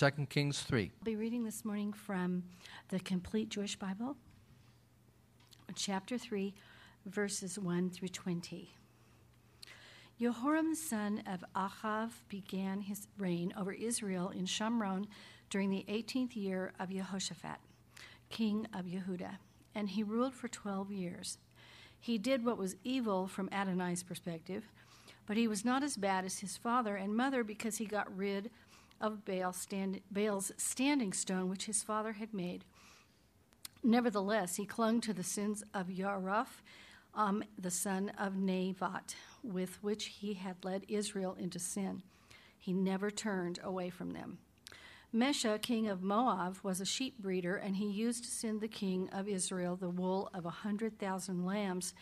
2 Kings 3. I'll be reading this morning from the Complete Jewish Bible, chapter 3, verses 1 through 20. Jehoram, son of Achav, began his reign over Israel in Shomron during the 18th year of Jehoshaphat, king of Yehuda, and he ruled for 12 years. He did what was evil from Adonai's perspective, but he was not as bad as his father and mother because he got rid of Baal stand, Baal's standing stone, which his father had made. Nevertheless, he clung to the sins of Yaraph, um, the son of Nevat, with which he had led Israel into sin. He never turned away from them. Mesha, king of Moab, was a sheep breeder, and he used to send the king of Israel the wool of a hundred thousand lambs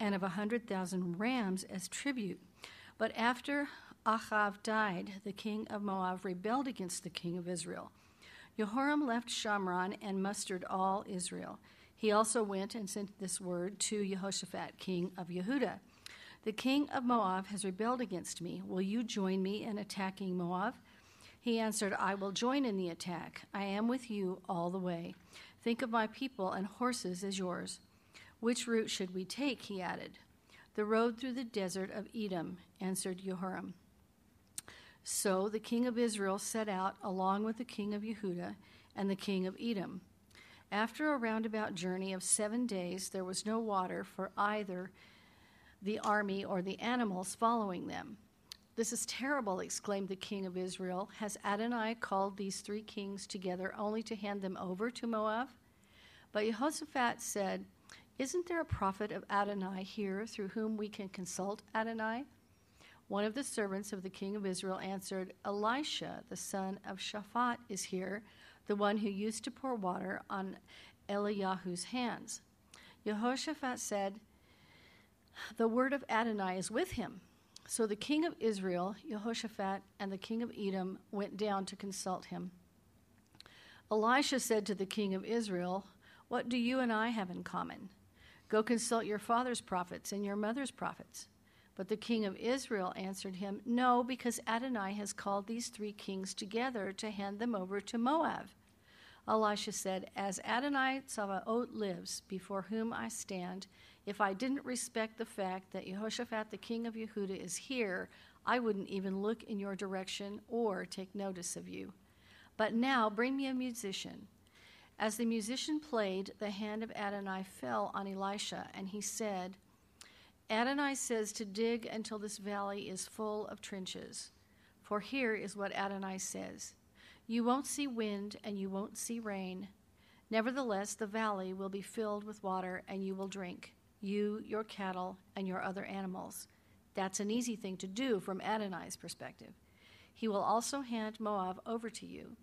and of a hundred thousand rams as tribute. But after Achav died, the king of Moab rebelled against the king of Israel. Jehoram left Shomron and mustered all Israel. He also went and sent this word to Jehoshaphat, king of Yehuda. The king of Moab has rebelled against me. Will you join me in attacking Moab? He answered, I will join in the attack. I am with you all the way. Think of my people and horses as yours. Which route should we take? He added. The road through the desert of Edom, answered Jehoram. So the king of Israel set out along with the king of Yehuda and the king of Edom. After a roundabout journey of seven days, there was no water for either the army or the animals following them. This is terrible, exclaimed the king of Israel. Has Adonai called these three kings together only to hand them over to Moab? But Jehoshaphat said, Isn't there a prophet of Adonai here through whom we can consult Adonai? One of the servants of the king of Israel answered, Elisha, the son of Shaphat, is here, the one who used to pour water on Eliyahu's hands. Jehoshaphat said, The word of Adonai is with him. So the king of Israel, Jehoshaphat, and the king of Edom went down to consult him. Elisha said to the king of Israel, What do you and I have in common? Go consult your father's prophets and your mother's prophets. But the king of Israel answered him, No, because Adonai has called these three kings together to hand them over to Moab. Elisha said, As Adonai Tzavaot lives, before whom I stand, if I didn't respect the fact that Jehoshaphat the king of Yehuda is here, I wouldn't even look in your direction or take notice of you. But now bring me a musician. As the musician played, the hand of Adonai fell on Elisha, and he said, Adonai says to dig until this valley is full of trenches. For here is what Adonai says You won't see wind and you won't see rain. Nevertheless, the valley will be filled with water, and you will drink, you, your cattle, and your other animals. That's an easy thing to do from Adonai's perspective. He will also hand Moab over to you.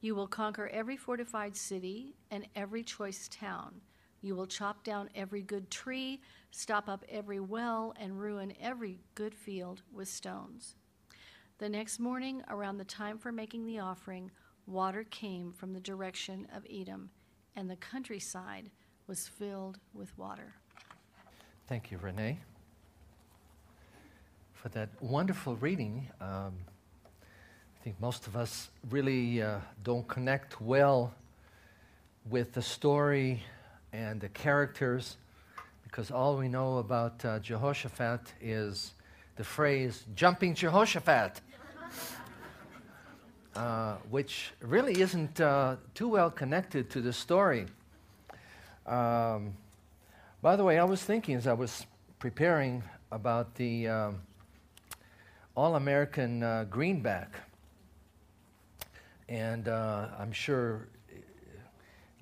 You will conquer every fortified city and every choice town. You will chop down every good tree, stop up every well, and ruin every good field with stones. The next morning, around the time for making the offering, water came from the direction of Edom, and the countryside was filled with water. Thank you, Renee, for that wonderful reading. Um, I think most of us really uh, don't connect well with the story and the characters, because all we know about uh, Jehoshaphat is the phrase jumping Jehoshaphat, uh, which really isn't uh, too well connected to the story. Um, by the way, I was thinking as I was preparing about the um, All American uh, Greenback. And uh, I'm sure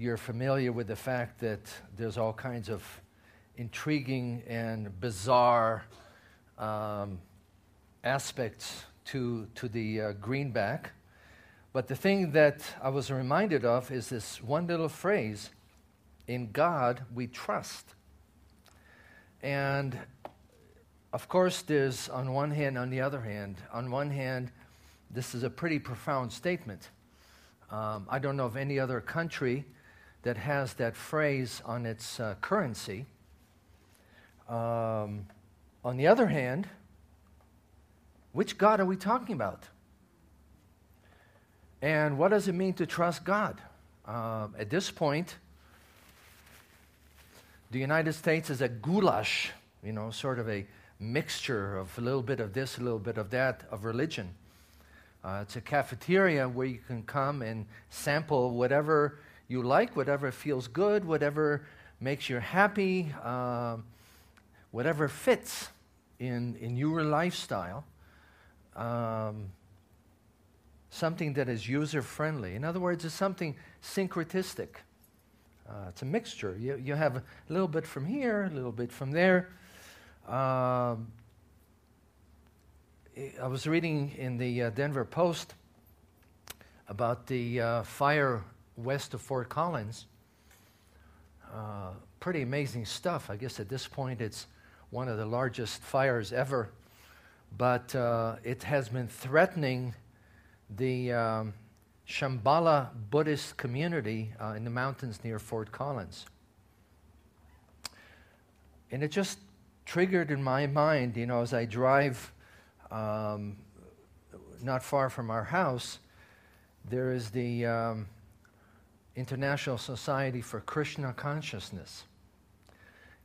you're familiar with the fact that there's all kinds of intriguing and bizarre um, aspects to, to the uh, greenback. But the thing that I was reminded of is this one little phrase in God we trust. And of course, there's on one hand, on the other hand. On one hand, this is a pretty profound statement. Um, I don't know of any other country that has that phrase on its uh, currency. Um, on the other hand, which God are we talking about? And what does it mean to trust God? Um, at this point, the United States is a goulash, you know, sort of a mixture of a little bit of this, a little bit of that, of religion. Uh, it's a cafeteria where you can come and sample whatever you like, whatever feels good, whatever makes you happy, uh, whatever fits in, in your lifestyle. Um, something that is user friendly. In other words, it's something syncretistic. Uh, it's a mixture. You, you have a little bit from here, a little bit from there. Um, I was reading in the uh, Denver Post about the uh, fire west of Fort Collins. Uh, pretty amazing stuff. I guess at this point it's one of the largest fires ever, but uh, it has been threatening the um, Shambhala Buddhist community uh, in the mountains near Fort Collins. And it just triggered in my mind, you know, as I drive um, not far from our house, there is the um, International Society for Krishna Consciousness.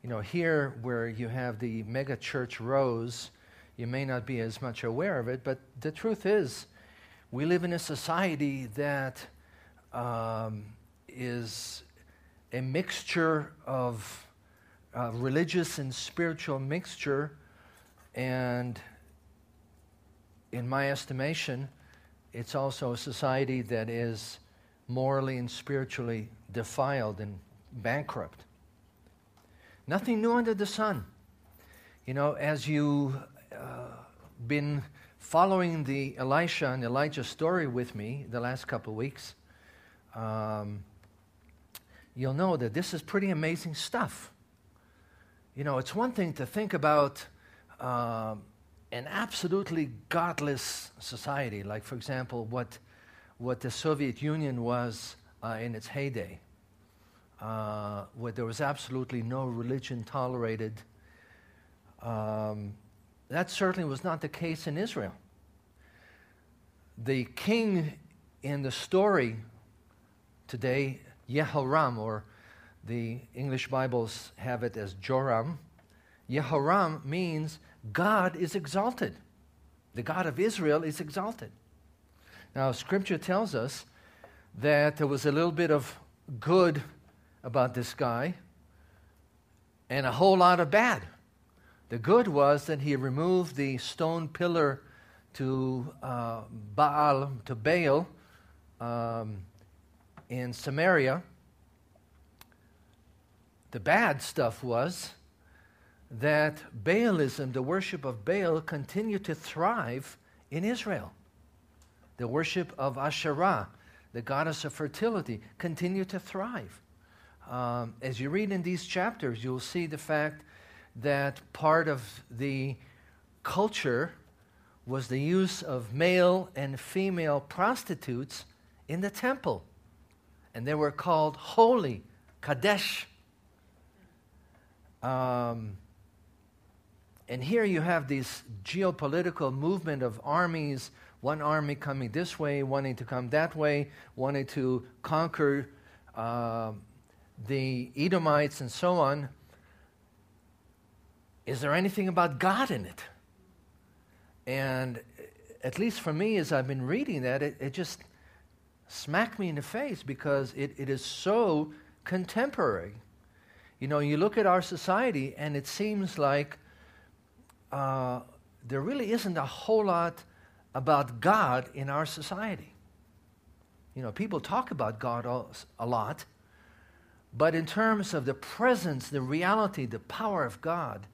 You know, here where you have the mega church rows, you may not be as much aware of it, but the truth is, we live in a society that um, is a mixture of uh, religious and spiritual mixture, and in my estimation, it's also a society that is morally and spiritually defiled and bankrupt. Nothing new under the sun. You know, as you uh, been following the Elisha and Elijah story with me the last couple of weeks, um, you'll know that this is pretty amazing stuff. You know, it's one thing to think about uh, an absolutely godless society, like, for example, what, what the Soviet Union was uh, in its heyday, uh, where there was absolutely no religion tolerated. Um, that certainly was not the case in Israel. The king in the story today, Yehoram, or the English Bibles have it as Joram. Yehoram means God is exalted. The God of Israel is exalted. Now, Scripture tells us that there was a little bit of good about this guy and a whole lot of bad. The good was that he removed the stone pillar to uh, Baal, to Baal um, in Samaria. The bad stuff was that Baalism, the worship of Baal, continued to thrive in Israel. The worship of Asherah, the goddess of fertility, continued to thrive. Um, as you read in these chapters, you'll see the fact that part of the culture was the use of male and female prostitutes in the temple. And they were called holy, Kadesh. Um, and here you have this geopolitical movement of armies, one army coming this way, wanting to come that way, wanting to conquer uh, the Edomites and so on. Is there anything about God in it? And at least for me, as I've been reading that, it, it just smacked me in the face because it, it is so contemporary. You know, you look at our society and it seems like uh, there really isn't a whole lot about God in our society. You know, people talk about God a lot, but in terms of the presence, the reality, the power of God,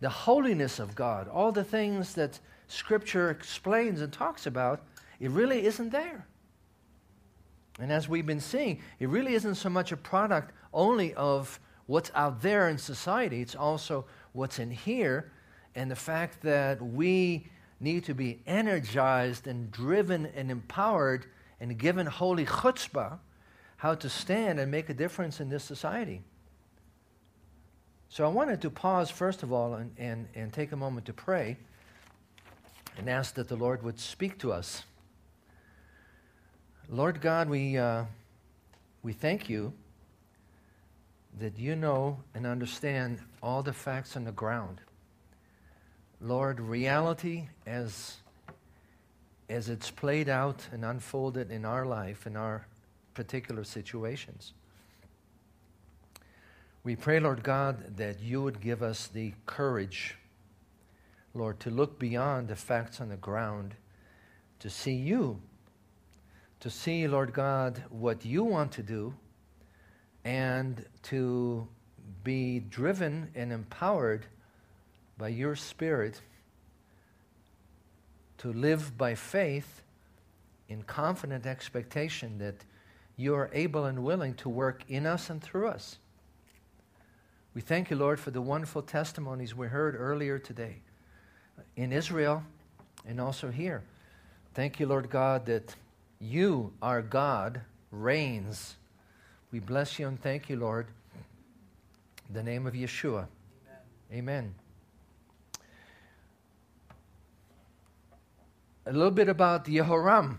the holiness of God, all the things that Scripture explains and talks about, it really isn't there. And as we've been seeing, it really isn't so much a product only of what's out there in society, it's also what's in here, and the fact that we need to be energized and driven and empowered and given holy chutzpah how to stand and make a difference in this society. So I wanted to pause, first of all, and, and, and take a moment to pray and ask that the Lord would speak to us. Lord God, we, uh, we thank you that you know and understand all the facts on the ground. Lord, reality as, as it's played out and unfolded in our life, in our particular situations. We pray, Lord God, that you would give us the courage, Lord, to look beyond the facts on the ground, to see you, to see, Lord God, what you want to do and to be driven and empowered by your Spirit to live by faith in confident expectation that you are able and willing to work in us and through us. We thank you, Lord, for the wonderful testimonies we heard earlier today in Israel and also here. Thank you, Lord God, that you, our God, reigns we bless you and thank you, Lord. In the name of Yeshua. Amen. Amen. A little bit about Yehoram.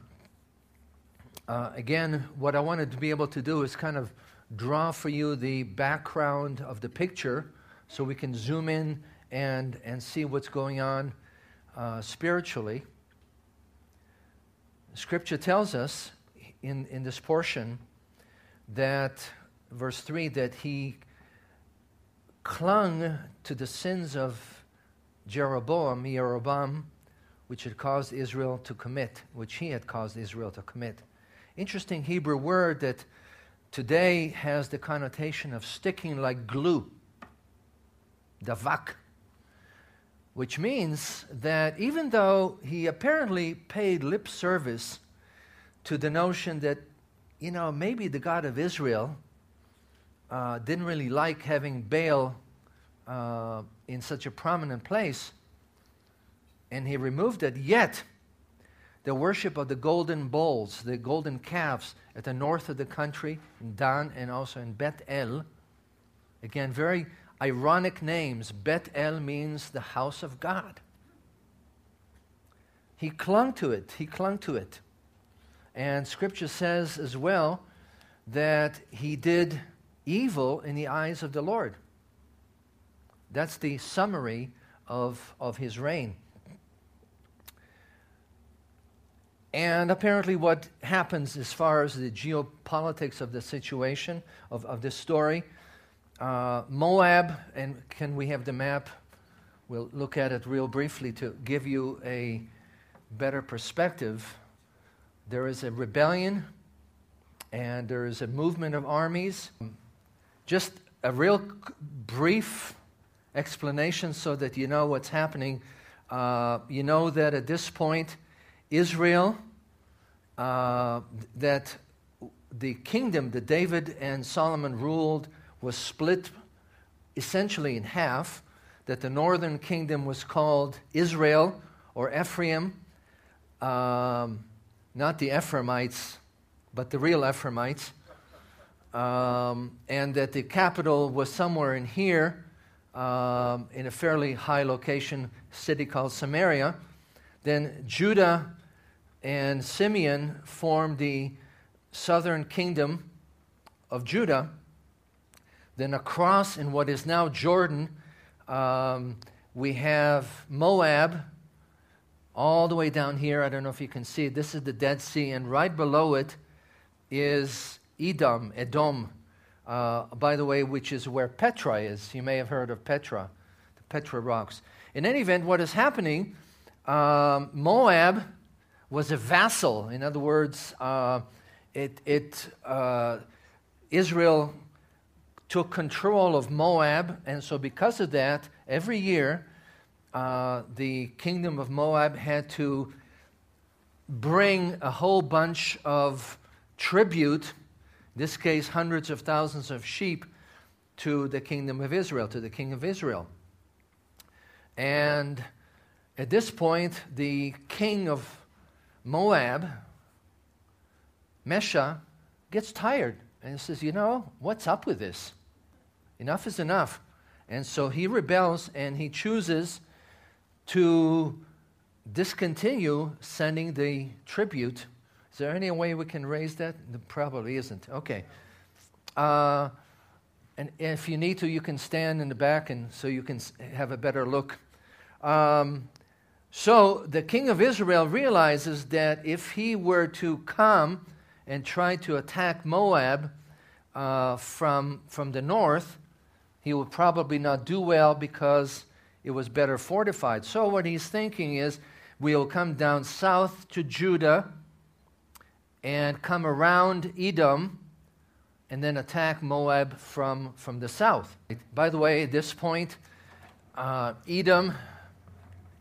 Uh, again, what I wanted to be able to do is kind of draw for you the background of the picture so we can zoom in and, and see what's going on uh, spiritually. Scripture tells us in, in this portion that, verse 3, that he clung to the sins of Jeroboam, Jeroboam, which had caused Israel to commit, which he had caused Israel to commit. Interesting Hebrew word that today has the connotation of sticking like glue, davak, which means that even though he apparently paid lip service to the notion that you know, maybe the God of Israel uh, didn't really like having Baal uh, in such a prominent place, and he removed it. Yet, the worship of the golden bulls, the golden calves at the north of the country, in Dan and also in Bet El, again, very ironic names. Bet El means the house of God. He clung to it. He clung to it. And scripture says as well that he did evil in the eyes of the Lord. That's the summary of, of his reign. And apparently, what happens as far as the geopolitics of the situation, of, of this story, uh, Moab, and can we have the map? We'll look at it real briefly to give you a better perspective there is a rebellion and there is a movement of armies. Just a real brief explanation so that you know what's happening. Uh, you know that at this point, Israel, uh, that the kingdom that David and Solomon ruled was split essentially in half, that the northern kingdom was called Israel or Ephraim. Um, not the Ephraimites, but the real Ephraimites, um, and that the capital was somewhere in here, um, in a fairly high location, city called Samaria. Then Judah and Simeon formed the southern kingdom of Judah. Then across in what is now Jordan, um, we have Moab, all the way down here. I don't know if you can see. This is the Dead Sea, and right below it is Edom, Edom, uh, by the way, which is where Petra is. You may have heard of Petra, the Petra rocks. In any event, what is happening, um, Moab was a vassal. In other words, uh, it, it, uh, Israel took control of Moab, and so because of that, every year uh, the kingdom of Moab had to bring a whole bunch of tribute, in this case, hundreds of thousands of sheep, to the kingdom of Israel, to the king of Israel. And at this point, the king of Moab, Mesha, gets tired and says, You know, what's up with this? Enough is enough. And so he rebels and he chooses to discontinue sending the tribute Is there any way we can raise that? There probably isn't. Okay. Uh, and if you need to, you can stand in the back and so you can have a better look. Um, so the king of Israel realizes that if he were to come and try to attack Moab uh, from, from the north, he would probably not do well because it was better fortified. So what he's thinking is we'll come down south to Judah and come around Edom and then attack Moab from, from the south. By the way, at this point, uh, Edom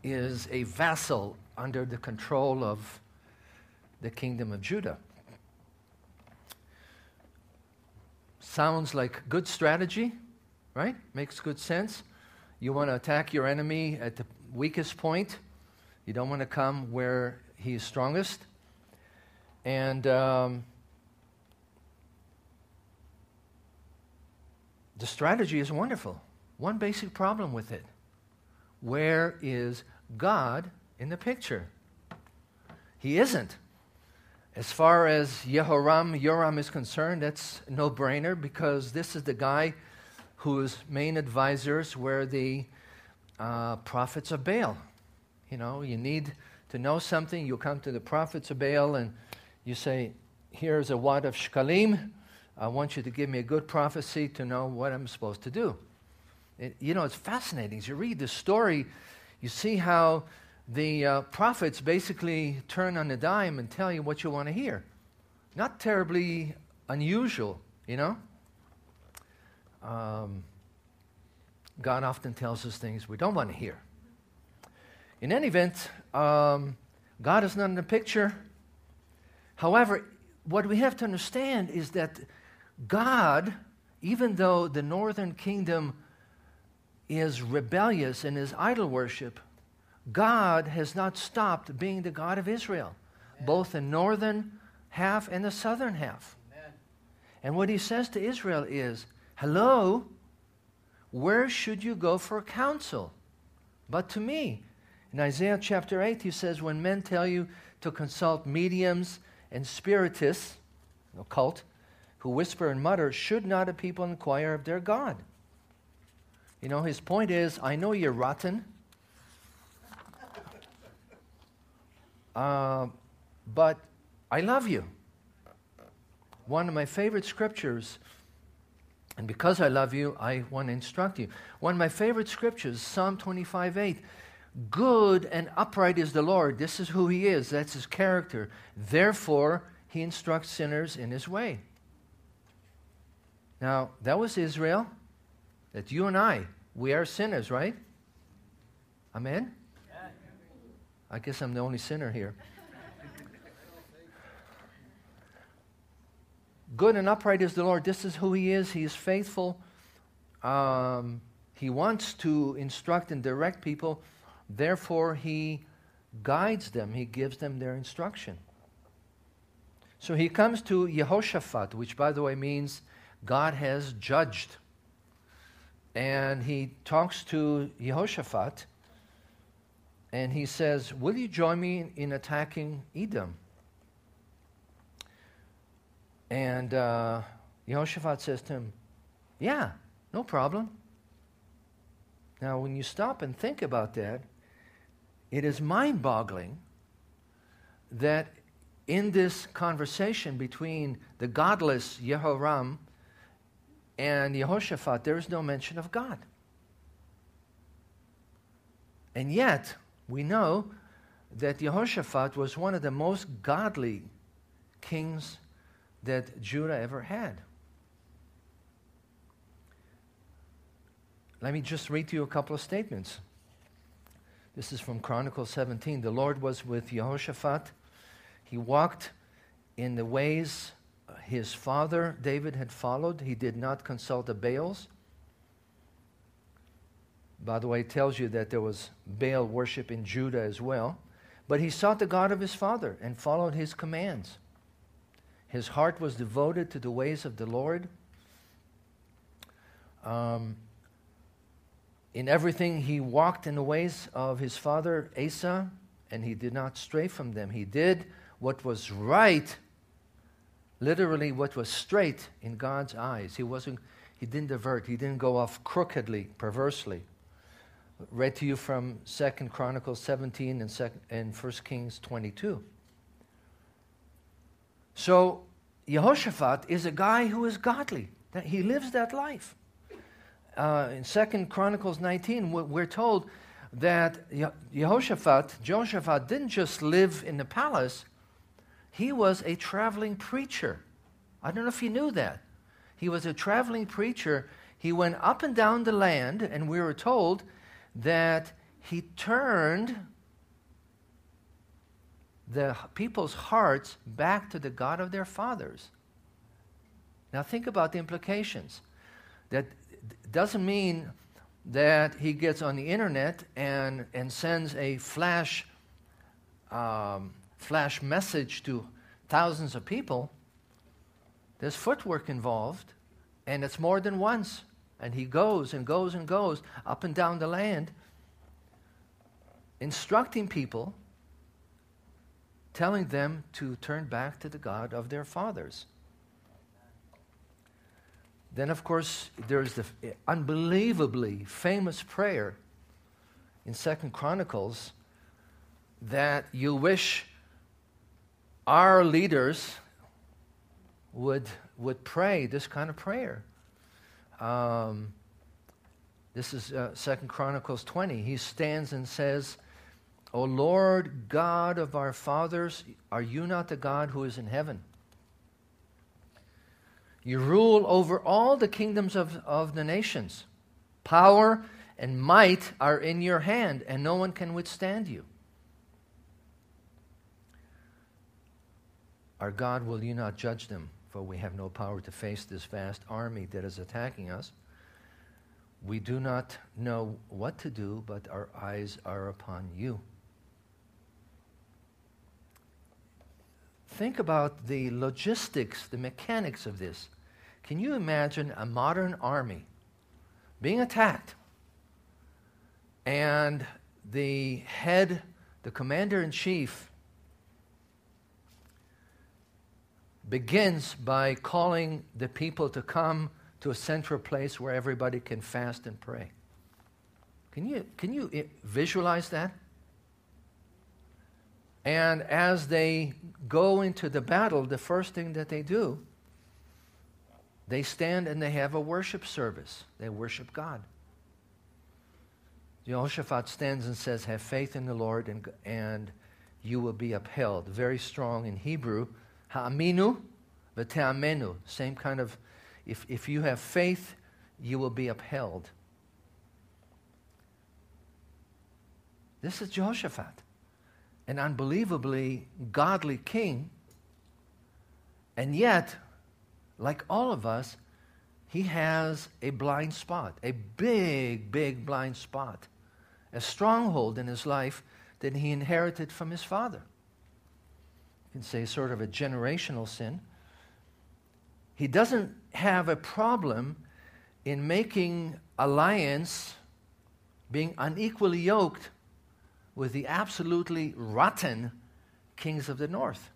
is a vassal under the control of the kingdom of Judah. Sounds like good strategy, right? Makes good sense. You want to attack your enemy at the weakest point. You don't want to come where he is strongest. And um, the strategy is wonderful. One basic problem with it where is God in the picture? He isn't. As far as Yehoram, Yoram is concerned, that's no brainer because this is the guy whose main advisors were the uh, prophets of Baal. You know, you need to know something, you come to the prophets of Baal and you say, Here's a wad of shkalim. I want you to give me a good prophecy to know what I'm supposed to do. It, you know, it's fascinating. As you read the story, you see how the uh, prophets basically turn on a dime and tell you what you want to hear. Not terribly unusual, you know? Um, God often tells us things we don't want to hear. In any event, um, God is not in the picture. However, what we have to understand is that God, even though the northern kingdom is rebellious in his idol worship, God has not stopped being the God of Israel, Amen. both the northern half and the southern half. Amen. And what he says to Israel is, Hello, where should you go for counsel? But to me. In Isaiah chapter 8, he says, When men tell you to consult mediums and spiritists, occult, who whisper and mutter, should not a people inquire of their God? You know, his point is I know you're rotten, uh, but I love you. One of my favorite scriptures, and because I love you, I want to instruct you. One of my favorite scriptures, Psalm 25 8. Good and upright is the Lord. This is who he is, that's his character. Therefore, he instructs sinners in his way. Now, that was Israel. That you and I, we are sinners, right? Amen? I guess I'm the only sinner here. Good and upright is the Lord. This is who He is. He is faithful. Um, he wants to instruct and direct people. Therefore, He guides them, He gives them their instruction. So he comes to Yehoshaphat, which, by the way, means God has judged and he talks to Jehoshaphat and he says, Will you join me in attacking Edom? And uh, Jehoshaphat says to him, Yeah, no problem. Now, when you stop and think about that, it is mind boggling that in this conversation between the godless Jehoram and Yehoshaphat, there is no mention of God. And yet, we know that Yehoshaphat was one of the most godly kings that Judah ever had. Let me just read to you a couple of statements. This is from Chronicles 17. The Lord was with Yehoshaphat. He walked in the ways his father David had followed. He did not consult the Baals. By the way, it tells you that there was Baal worship in Judah as well. But he sought the God of his father and followed his commands. His heart was devoted to the ways of the Lord. Um, in everything, he walked in the ways of his father Asa, and he did not stray from them. He did what was right, literally what was straight in God's eyes. He wasn't he didn't divert, he didn't go off crookedly, perversely. Read to you from 2nd Chronicles 17 and, 2nd, and 1 Kings 22. So Jehoshaphat is a guy who is godly. He lives that life. Uh, in Second Chronicles 19, we're told that Jehoshaphat, Jehoshaphat didn't just live in the palace, he was a traveling preacher. I don't know if you knew that. He was a traveling preacher. He went up and down the land, and we were told that he turned the people's hearts back to the God of their fathers. Now, think about the implications. That doesn't mean that he gets on the internet and, and sends a flash, um, flash message to thousands of people. There's footwork involved, and it's more than once. And he goes and goes and goes up and down the land, instructing people telling them to turn back to the God of their fathers. Then, of course, there's the unbelievably famous prayer in Second Chronicles that you wish our leaders would, would pray this kind of prayer. Um, this is uh, Second Chronicles 20. He stands and says, O Lord God of our fathers, are you not the God who is in heaven? You rule over all the kingdoms of, of the nations. Power and might are in your hand, and no one can withstand you. Our God, will you not judge them? For we have no power to face this vast army that is attacking us. We do not know what to do, but our eyes are upon you. Think about the logistics, the mechanics of this. Can you imagine a modern army being attacked and the head, the commander in chief, begins by calling the people to come to a central place where everybody can fast and pray? Can you, can you visualize that? And as they go into the battle, the first thing that they do, they stand and they have a worship service. They worship God. Jehoshaphat stands and says, Have faith in the Lord and, and you will be upheld. Very strong in Hebrew. Ha'aminu v'te'amenu. Same kind of, if, if you have faith, you will be upheld. This is Jehoshaphat an unbelievably godly king. And yet, like all of us, he has a blind spot, a big, big blind spot, a stronghold in his life that he inherited from his father. You can say sort of a generational sin. He doesn't have a problem in making alliance, being unequally yoked with the absolutely rotten kings of the north.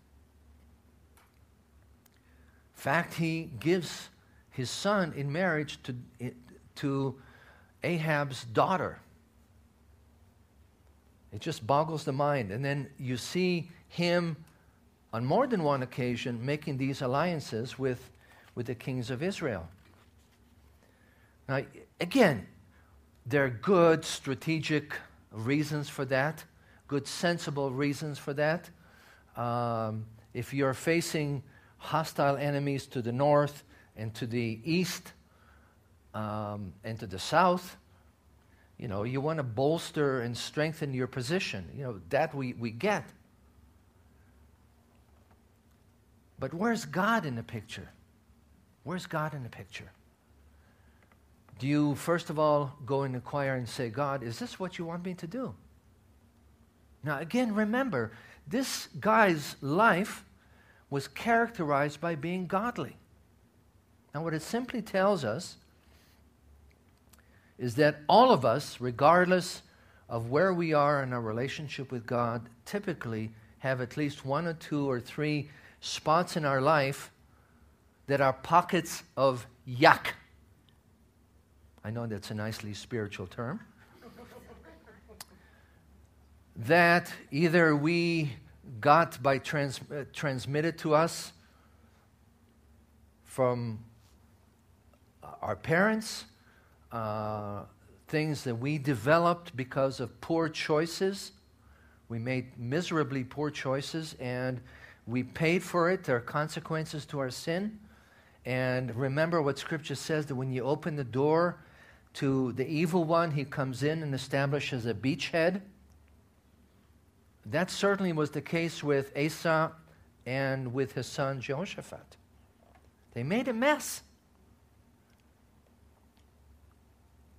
In fact, he gives his son in marriage to, to Ahab's daughter. It just boggles the mind. And then you see him on more than one occasion making these alliances with, with the kings of Israel. Now, again, there are good strategic reasons for that, good, sensible reasons for that. Um, if you're facing hostile enemies to the north and to the east um, and to the south, you know, you want to bolster and strengthen your position. You know, that we, we get. But where's God in the picture? Where's God in the picture? Do you, first of all, go and inquire and say, God, is this what you want me to do? Now, again, remember, this guy's life was characterized by being godly. Now, what it simply tells us is that all of us, regardless of where we are in our relationship with God, typically have at least one or two or three spots in our life that are pockets of yuck. I know that's a nicely spiritual term. that either we got by trans, uh, transmitted to us from our parents, uh, things that we developed because of poor choices. We made miserably poor choices and we paid for it. There are consequences to our sin. And remember what Scripture says that when you open the door to the evil one, he comes in and establishes a beachhead. That certainly was the case with Asa and with his son Jehoshaphat. They made a mess.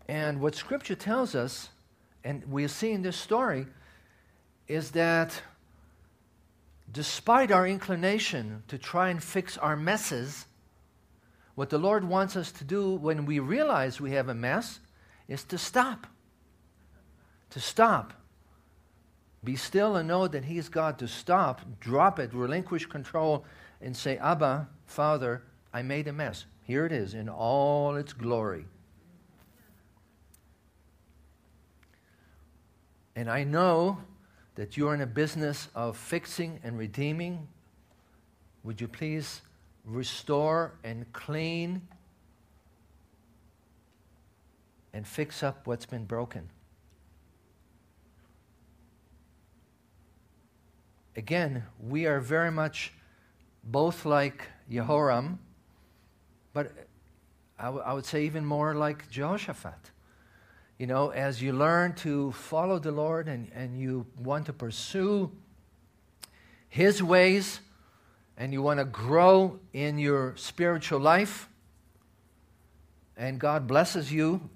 And what Scripture tells us, and we see in this story, is that despite our inclination to try and fix our messes, what the Lord wants us to do when we realize we have a mess is to stop. To stop. Be still and know that He's God. To stop, drop it, relinquish control, and say, Abba, Father, I made a mess. Here it is in all its glory. And I know that you're in a business of fixing and redeeming. Would you please restore and clean and fix up what's been broken? Again, we are very much both like Jehoram, but I, w- I would say even more like Jehoshaphat you know, as you learn to follow the Lord and, and you want to pursue His ways and you want to grow in your spiritual life, and God blesses you,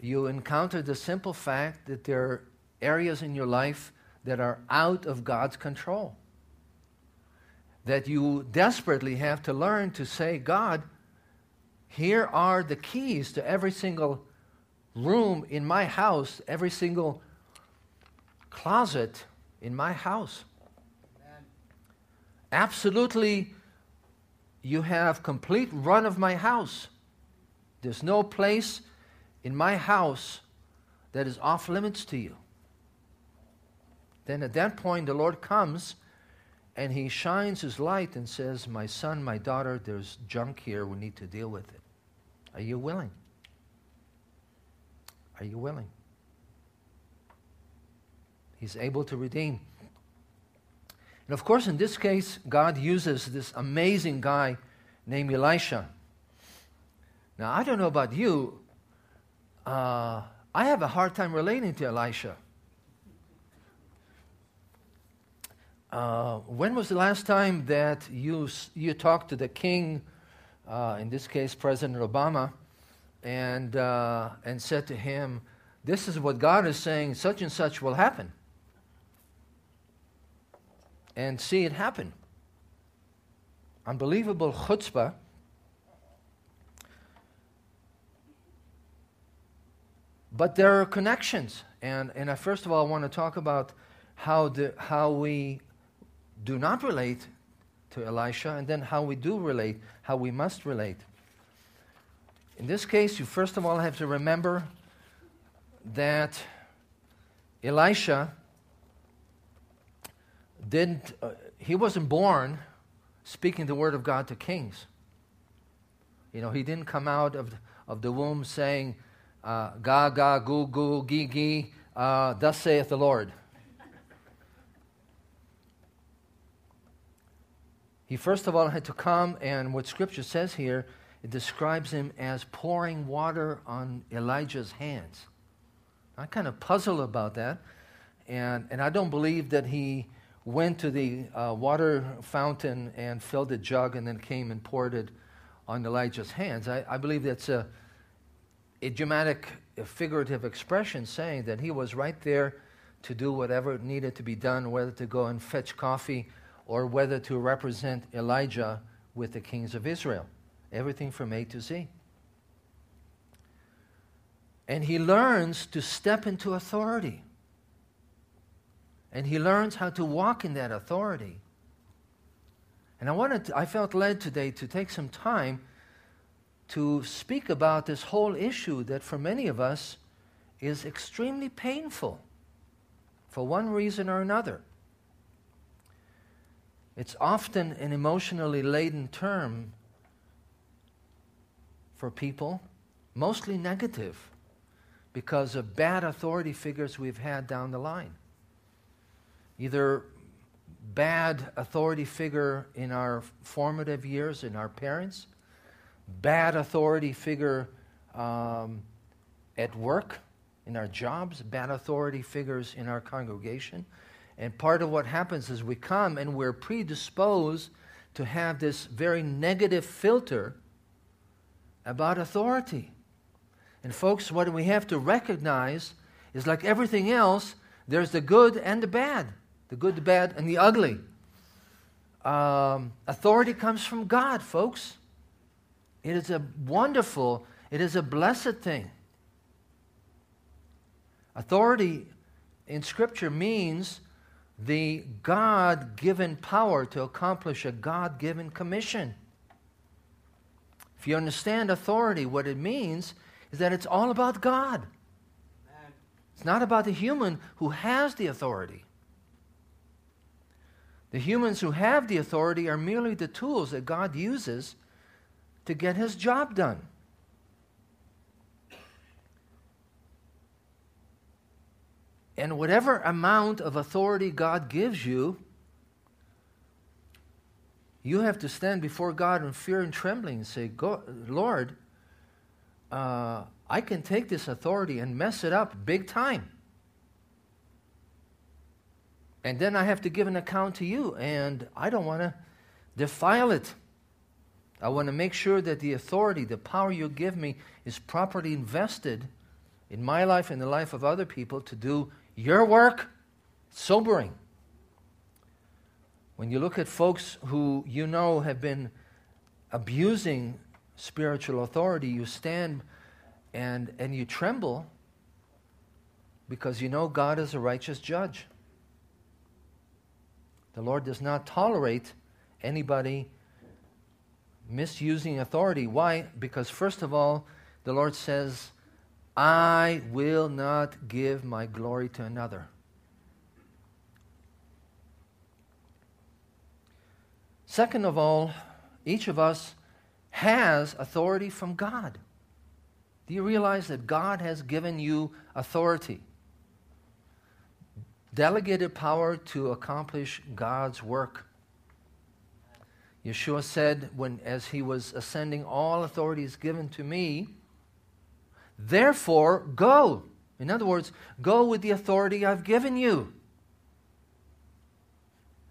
you encounter the simple fact that there are areas in your life that are out of God's control. That you desperately have to learn to say, God, here are the keys to every single room in my house, every single closet in my house. Amen. Absolutely, you have complete run of my house. There's no place in my house that is off limits to you. Then at that point, the Lord comes and He shines His light and says, My son, my daughter, there's junk here. We need to deal with it. Are you willing? Are you willing? He's able to redeem. And of course, in this case, God uses this amazing guy named Elisha. Now, I don't know about you, uh, I have a hard time relating to Elisha. Uh, when was the last time that you, you talked to the king, uh, in this case, President Obama, and, uh, and said to him, This is what God is saying, such and such will happen. And see it happen. Unbelievable chutzpah. But there are connections. And, and I first of all I want to talk about how, the, how we do not relate to Elisha, and then how we do relate, how we must relate. In this case, you first of all have to remember that Elisha didn't, uh, he wasn't born speaking the word of God to kings. You know, he didn't come out of, of the womb saying, uh, ga, ga, goo, goo, gee, gee, uh, thus saith the Lord. He first of all had to come, and what Scripture says here it describes him as pouring water on Elijah's hands. I kind of puzzle about that. And, and I don't believe that he went to the uh, water fountain and filled a jug and then came and poured it on Elijah's hands. I, I believe that's a idiomatic, a figurative expression saying that he was right there to do whatever needed to be done, whether to go and fetch coffee or whether to represent Elijah with the kings of Israel everything from A to Z. And he learns to step into authority. and he learns how to walk in that authority. And I wanted to, I felt led today to take some time to speak about this whole issue that for many of us is extremely painful for one reason or another. It's often an emotionally laden term for people, mostly negative, because of bad authority figures we've had down the line. Either bad authority figure in our formative years in our parents, bad authority figure um, at work, in our jobs, bad authority figures in our congregation. And part of what happens is we come and we're predisposed to have this very negative filter about authority. And, folks, what we have to recognize is like everything else, there's the good and the bad, the good, the bad, and the ugly. Um, authority comes from God, folks. It is a wonderful, it is a blessed thing. Authority in Scripture means the God given power to accomplish a God given commission. If you understand authority, what it means is that it's all about God. It's not about the human who has the authority. The humans who have the authority are merely the tools that God uses to get his job done. And whatever amount of authority God gives you, you have to stand before God in fear and trembling and say, Lord, uh, I can take this authority and mess it up big time. And then I have to give an account to you, and I don't want to defile it. I want to make sure that the authority, the power you give me, is properly invested in my life and the life of other people to do your work. Sobering. When you look at folks who you know have been abusing spiritual authority, you stand and, and you tremble because you know God is a righteous judge. The Lord does not tolerate anybody misusing authority. Why? Because, first of all, the Lord says, I will not give my glory to another. Second of all, each of us has authority from God. Do you realize that God has given you authority? Delegated power to accomplish God's work. Yeshua said, when as he was ascending, all authority is given to me. Therefore, go. In other words, go with the authority I've given you.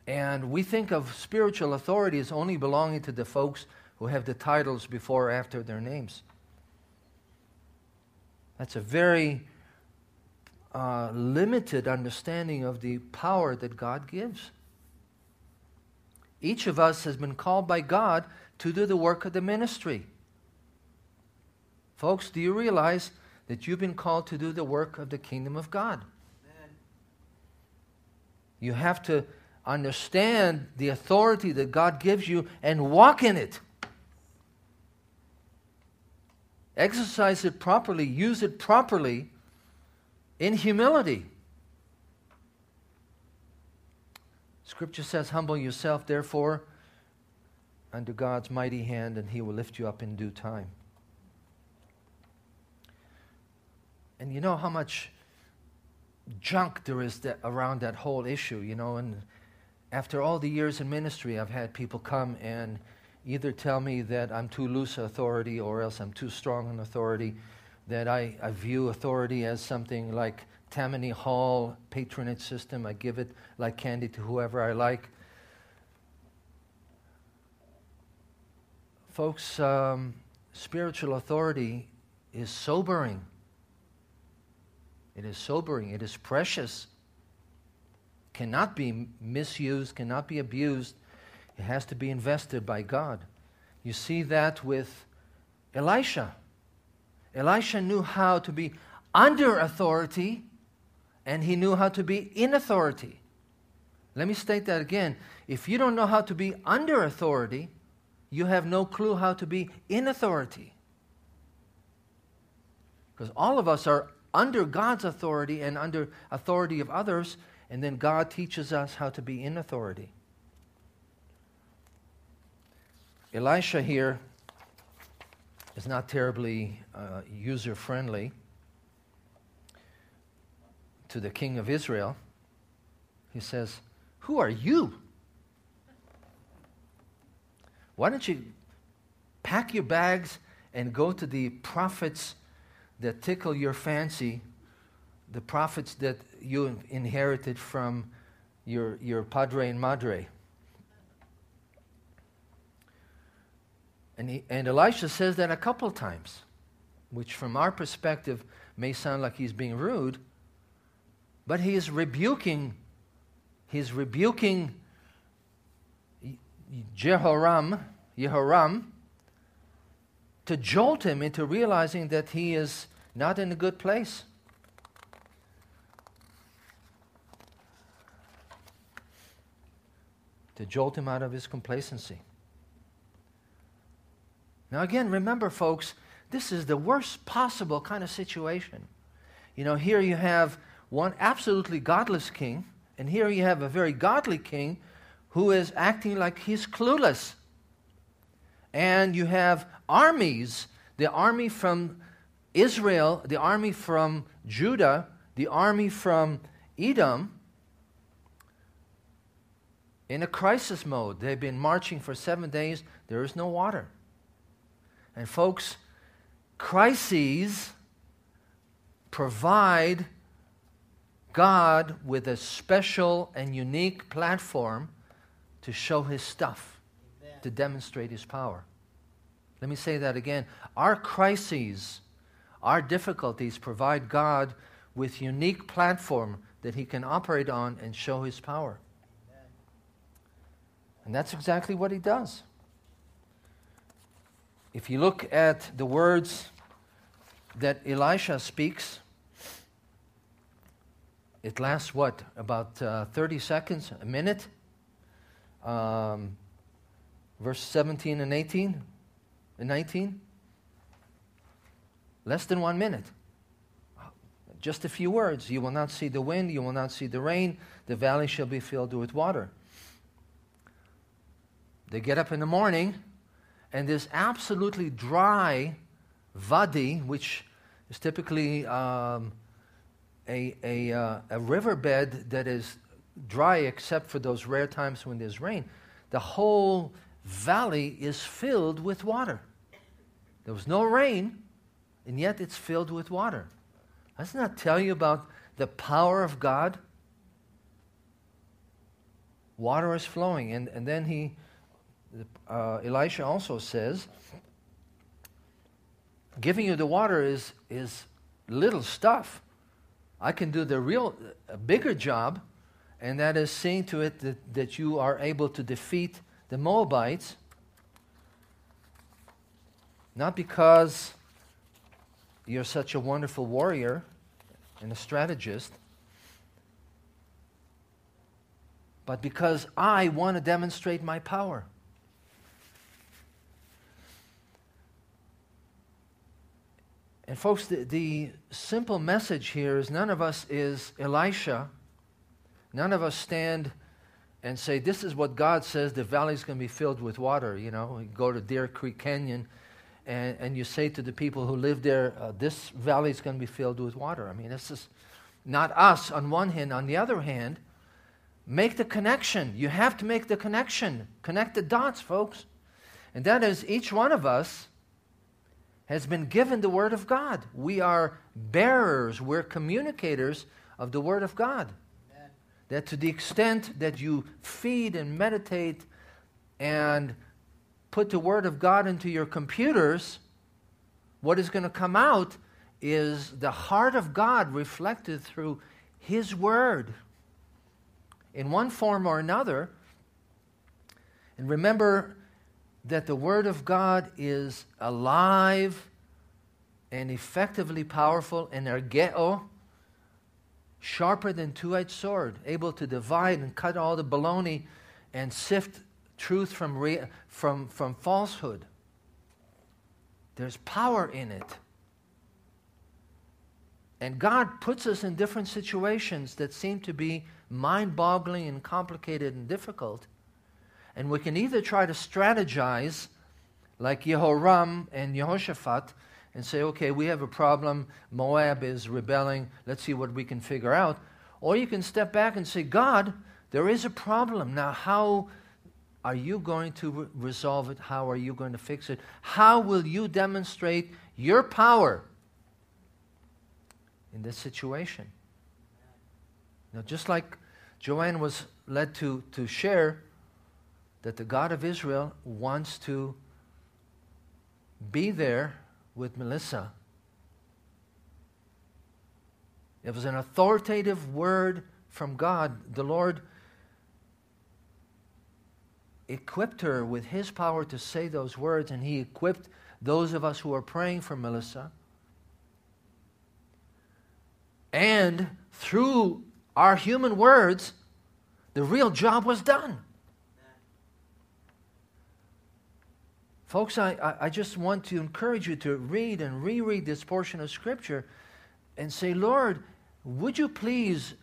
And we think of spiritual authority as only belonging to the folks who have the titles before or after their names. That's a very uh, limited understanding of the power that God gives. Each of us has been called by God to do the work of the ministry. Folks, do you realize that you've been called to do the work of the kingdom of God? Amen. You have to understand the authority that God gives you and walk in it. Exercise it properly, use it properly in humility. Scripture says, Humble yourself, therefore, under God's mighty hand, and he will lift you up in due time. And you know how much junk there is that, around that whole issue, you know. And after all the years in ministry, I've had people come and either tell me that I'm too loose authority or else I'm too strong an authority, that I, I view authority as something like Tammany Hall patronage system. I give it like candy to whoever I like. Folks, um, spiritual authority is sobering. It is sobering. It is precious. Cannot be misused, cannot be abused. It has to be invested by God. You see that with Elisha. Elisha knew how to be under authority and he knew how to be in authority. Let me state that again. If you don't know how to be under authority, you have no clue how to be in authority. Because all of us are under God's authority and under authority of others, and then God teaches us how to be in authority. Elisha here is not terribly uh, user friendly to the king of Israel. He says, Who are you? Why don't you pack your bags and go to the prophets that tickle your fancy, the prophets that you inherited from your, your padre and madre? And, he, and Elisha says that a couple times, which from our perspective may sound like he's being rude, but he is rebuking, he's rebuking Jehoram, Jehoram to jolt him into realizing that he is not in a good place. To jolt him out of his complacency. Now, again, remember, folks, this is the worst possible kind of situation. You know, here you have one absolutely godless king, and here you have a very godly king who is acting like he's clueless. And you have armies the army from Israel, the army from Judah, the army from Edom in a crisis mode. They've been marching for seven days, there is no water. And folks, crises provide God with a special and unique platform to show his stuff, Amen. to demonstrate his power. Let me say that again. Our crises, our difficulties provide God with unique platform that he can operate on and show his power. And that's exactly what he does. If you look at the words that Elisha speaks, it lasts what? About uh, 30 seconds, a minute? Um, verse 17 and 18 and 19? Less than one minute. Just a few words. You will not see the wind, you will not see the rain, the valley shall be filled with water. They get up in the morning and this absolutely dry vadi, which is typically um, a, a, uh, a riverbed that is dry except for those rare times when there's rain, the whole valley is filled with water. There was no rain, and yet it's filled with water. Doesn't that tell you about the power of God? Water is flowing, and, and then he uh, Elisha also says, giving you the water is, is little stuff. I can do the real, bigger job, and that is seeing to it that, that you are able to defeat the Moabites, not because you're such a wonderful warrior and a strategist, but because I want to demonstrate my power. And, folks, the, the, simple message here is none of us is Elisha. None of us stand and say, This is what God says the valley's going to be filled with water. You know, you go to Deer Creek Canyon and, and you say to the people who live there, uh, This valley is going to be filled with water. I mean, this is not us on one hand. On the other hand, make the connection. You have to make the connection. Connect the dots, folks. And that is each one of us has been given the Word of God. We are bearers, we're communicators of the Word of God. Amen. That to the extent that you feed and meditate and put the Word of God into your computers, what is going to come out is the heart of God reflected through His Word in one form or another. And remember, that the Word of God is alive and effectively powerful, energeo, sharper than two-edged sword, able to divide and cut all the baloney and sift truth from, rea- from, from falsehood. There's power in it. And God puts us in different situations that seem to be mind boggling and complicated and difficult. And we can either try to strategize like Jehoram and Jehoshaphat and say, okay, we have a problem. Moab is rebelling. Let's see what we can figure out. Or you can step back and say, God, there is a problem. Now, how are you going to re- resolve it? How are you going to fix it? How will you demonstrate your power in this situation? Now, just like Joanne was led to, to share that the God of Israel wants to be there with Melissa. It was an authoritative word from God. The Lord equipped her with His power to say those words, and He equipped those of us who are praying for Melissa. And through our human words, the real job was done. Folks, I, I just want to encourage you to read and reread this portion of Scripture and say, Lord, would you please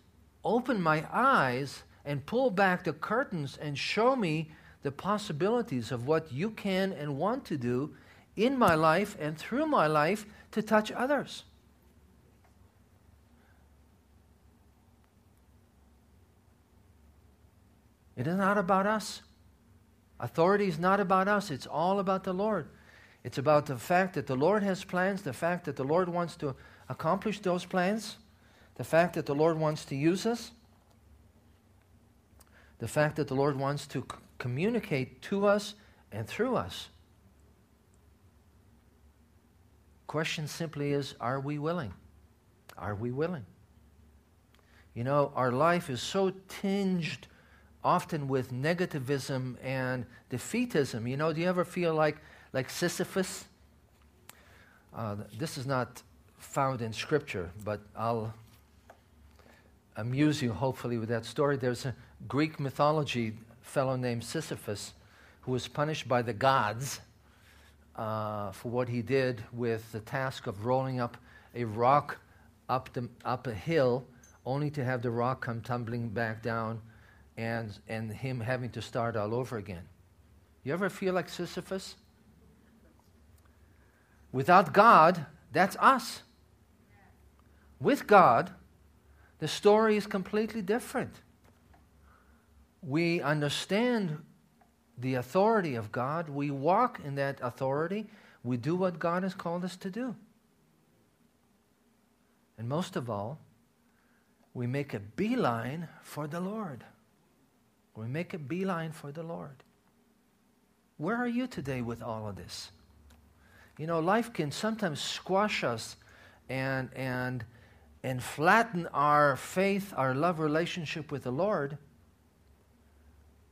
open my eyes and pull back the curtains and show me the possibilities of what you can and want to do in my life and through my life to touch others? It is not about us. Authority is not about us, it's all about the Lord. It's about the fact that the Lord has plans, the fact that the Lord wants to accomplish those plans, the fact that the Lord wants to use us, the fact that the Lord wants to c- communicate to us and through us. Question simply is are we willing? Are we willing? You know, our life is so tinged often with negativism and defeatism. You know, do you ever feel like, like Sisyphus? Uh, this is not found in Scripture, but I'll amuse you hopefully with that story. There's a Greek mythology fellow named Sisyphus who was punished by the gods uh, for what he did with the task of rolling up a rock up, the, up a hill only to have the rock come tumbling back down and, and him having to start all over again. You ever feel like Sisyphus? Without God, that's us. With God, the story is completely different. We understand the authority of God, we walk in that authority, we do what God has called us to do. And most of all, we make a beeline for the Lord. We make a beeline for the Lord. Where are you today with all of this? You know, life can sometimes squash us and, and, and flatten our faith, our love relationship with the Lord.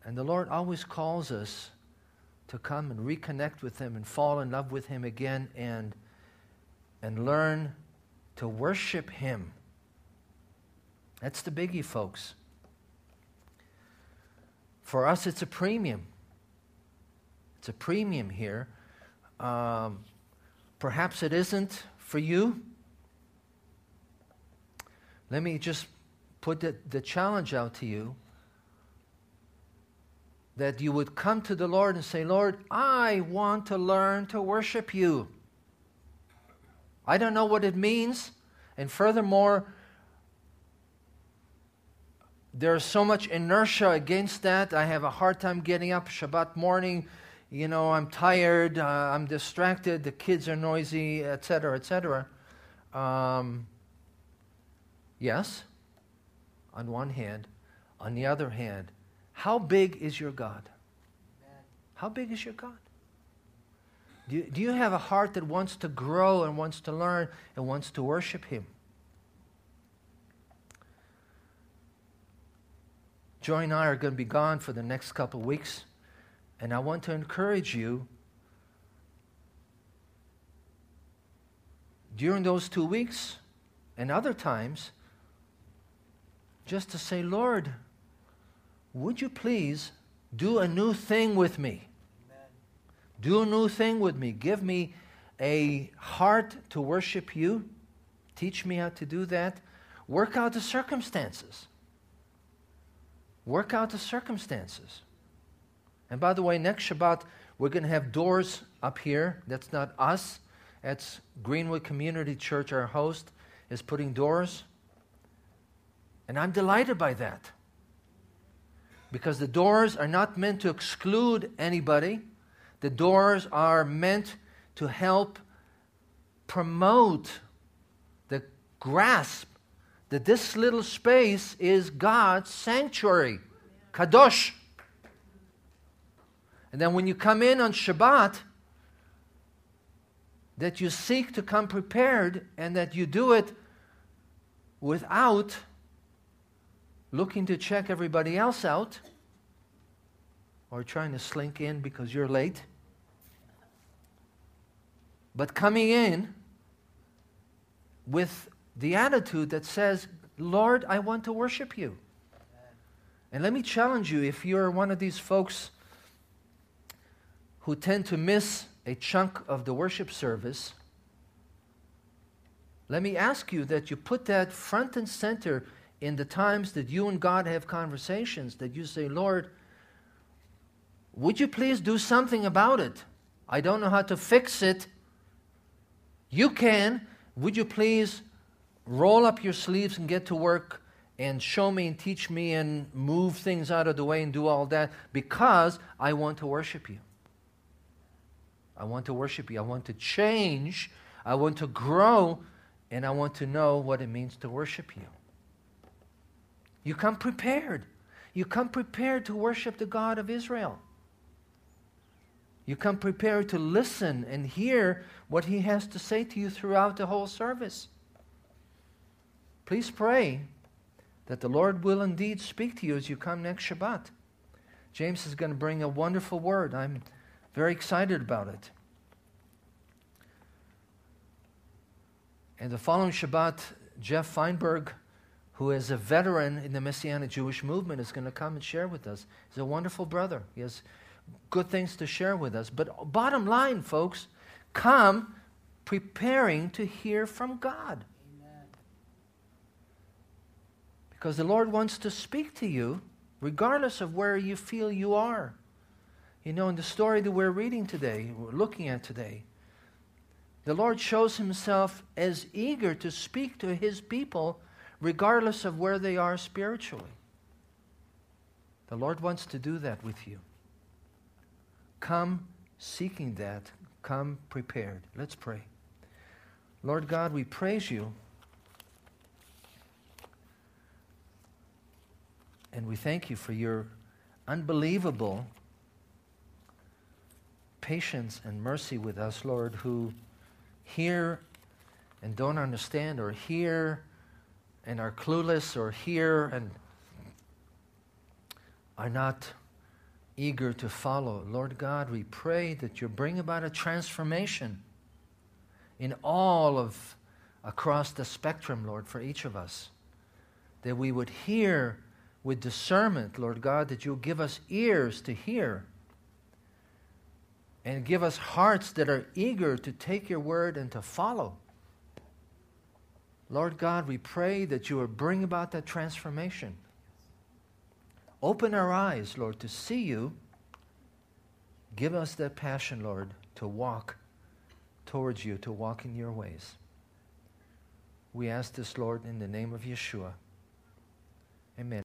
And the Lord always calls us to come and reconnect with Him and fall in love with Him again and, and learn to worship Him. That's the biggie, folks. For us, it's a premium. It's a premium here. Um, perhaps it isn't for you. Let me just put the, the challenge out to you that you would come to the Lord and say, Lord, I want to learn to worship you. I don't know what it means. And furthermore, there's so much inertia against that. I have a hard time getting up Shabbat morning. You know, I'm tired, uh, I'm distracted, the kids are noisy, etc., etc. Um, yes, on one hand. On the other hand, how big is your God? How big is your God? Do do you have a heart that wants to grow and wants to learn and wants to worship Him? Joy and I are going to be gone for the next couple weeks, and I want to encourage you during those two weeks and other times just to say, Lord, would you please do a new thing with me? Amen. Do a new thing with me. Give me a heart to worship you. Teach me how to do that. Work out the circumstances. Work out the circumstances. And by the way, next Shabbat, we're going to have doors up here. That's not us. That's Greenwood Community Church, our host, is putting doors. And I'm delighted by that. Because the doors are not meant to exclude anybody, the doors are meant to help promote the grasp that this little space is God's sanctuary, Kadosh. And then when you come in on Shabbat, that you seek to come prepared and that you do it without looking to check everybody else out or trying to slink in because you're late. But coming in with the attitude that says, Lord, I want to worship you. And let me challenge you if you're one of these folks who tend to miss a chunk of the worship service, let me ask you that you put that front and center in the times that you and God have conversations, that you say, Lord, would you please do something about it? I don't know how to fix it. You can. Would you please roll up your sleeves and get to work and show me and teach me and move things out of the way and do all that because I want to worship you. I want to worship you. I want to change. I want to grow. And I want to know what it means to worship you. You come prepared. You come prepared to worship the God of Israel. You come prepared to listen and hear what He has to say to you throughout the whole service. Please pray that the Lord will indeed speak to you as you come next Shabbat. James is going to bring a wonderful word. I'm very excited about it. And the following Shabbat, Jeff Feinberg, who is a veteran in the Messianic Jewish movement, is going to come and share with us. He's a wonderful brother. He has good things to share with us. But bottom line, folks, come preparing to hear from God. Amen. Because the Lord wants to speak to you regardless of where you feel you are. You know, in the story that we're reading today, we're looking at today, the Lord shows himself as eager to speak to his people regardless of where they are spiritually. The Lord wants to do that with you. Come seeking that, come prepared. Let's pray. Lord God, we praise you. And we thank you for your unbelievable patience and mercy with us, Lord, who hear and don't understand, or hear and are clueless, or hear and are not eager to follow. Lord God, we pray that you bring about a transformation in all of across the spectrum, Lord, for each of us. That we would hear with discernment, Lord God, that you'll give us ears to hear and give us hearts that are eager to take your word and to follow. Lord God, we pray that you will bring about that transformation. Open our eyes, Lord, to see you. Give us that passion, Lord, to walk towards you, to walk in your ways. We ask this, Lord, in the name of Yeshua. Amen.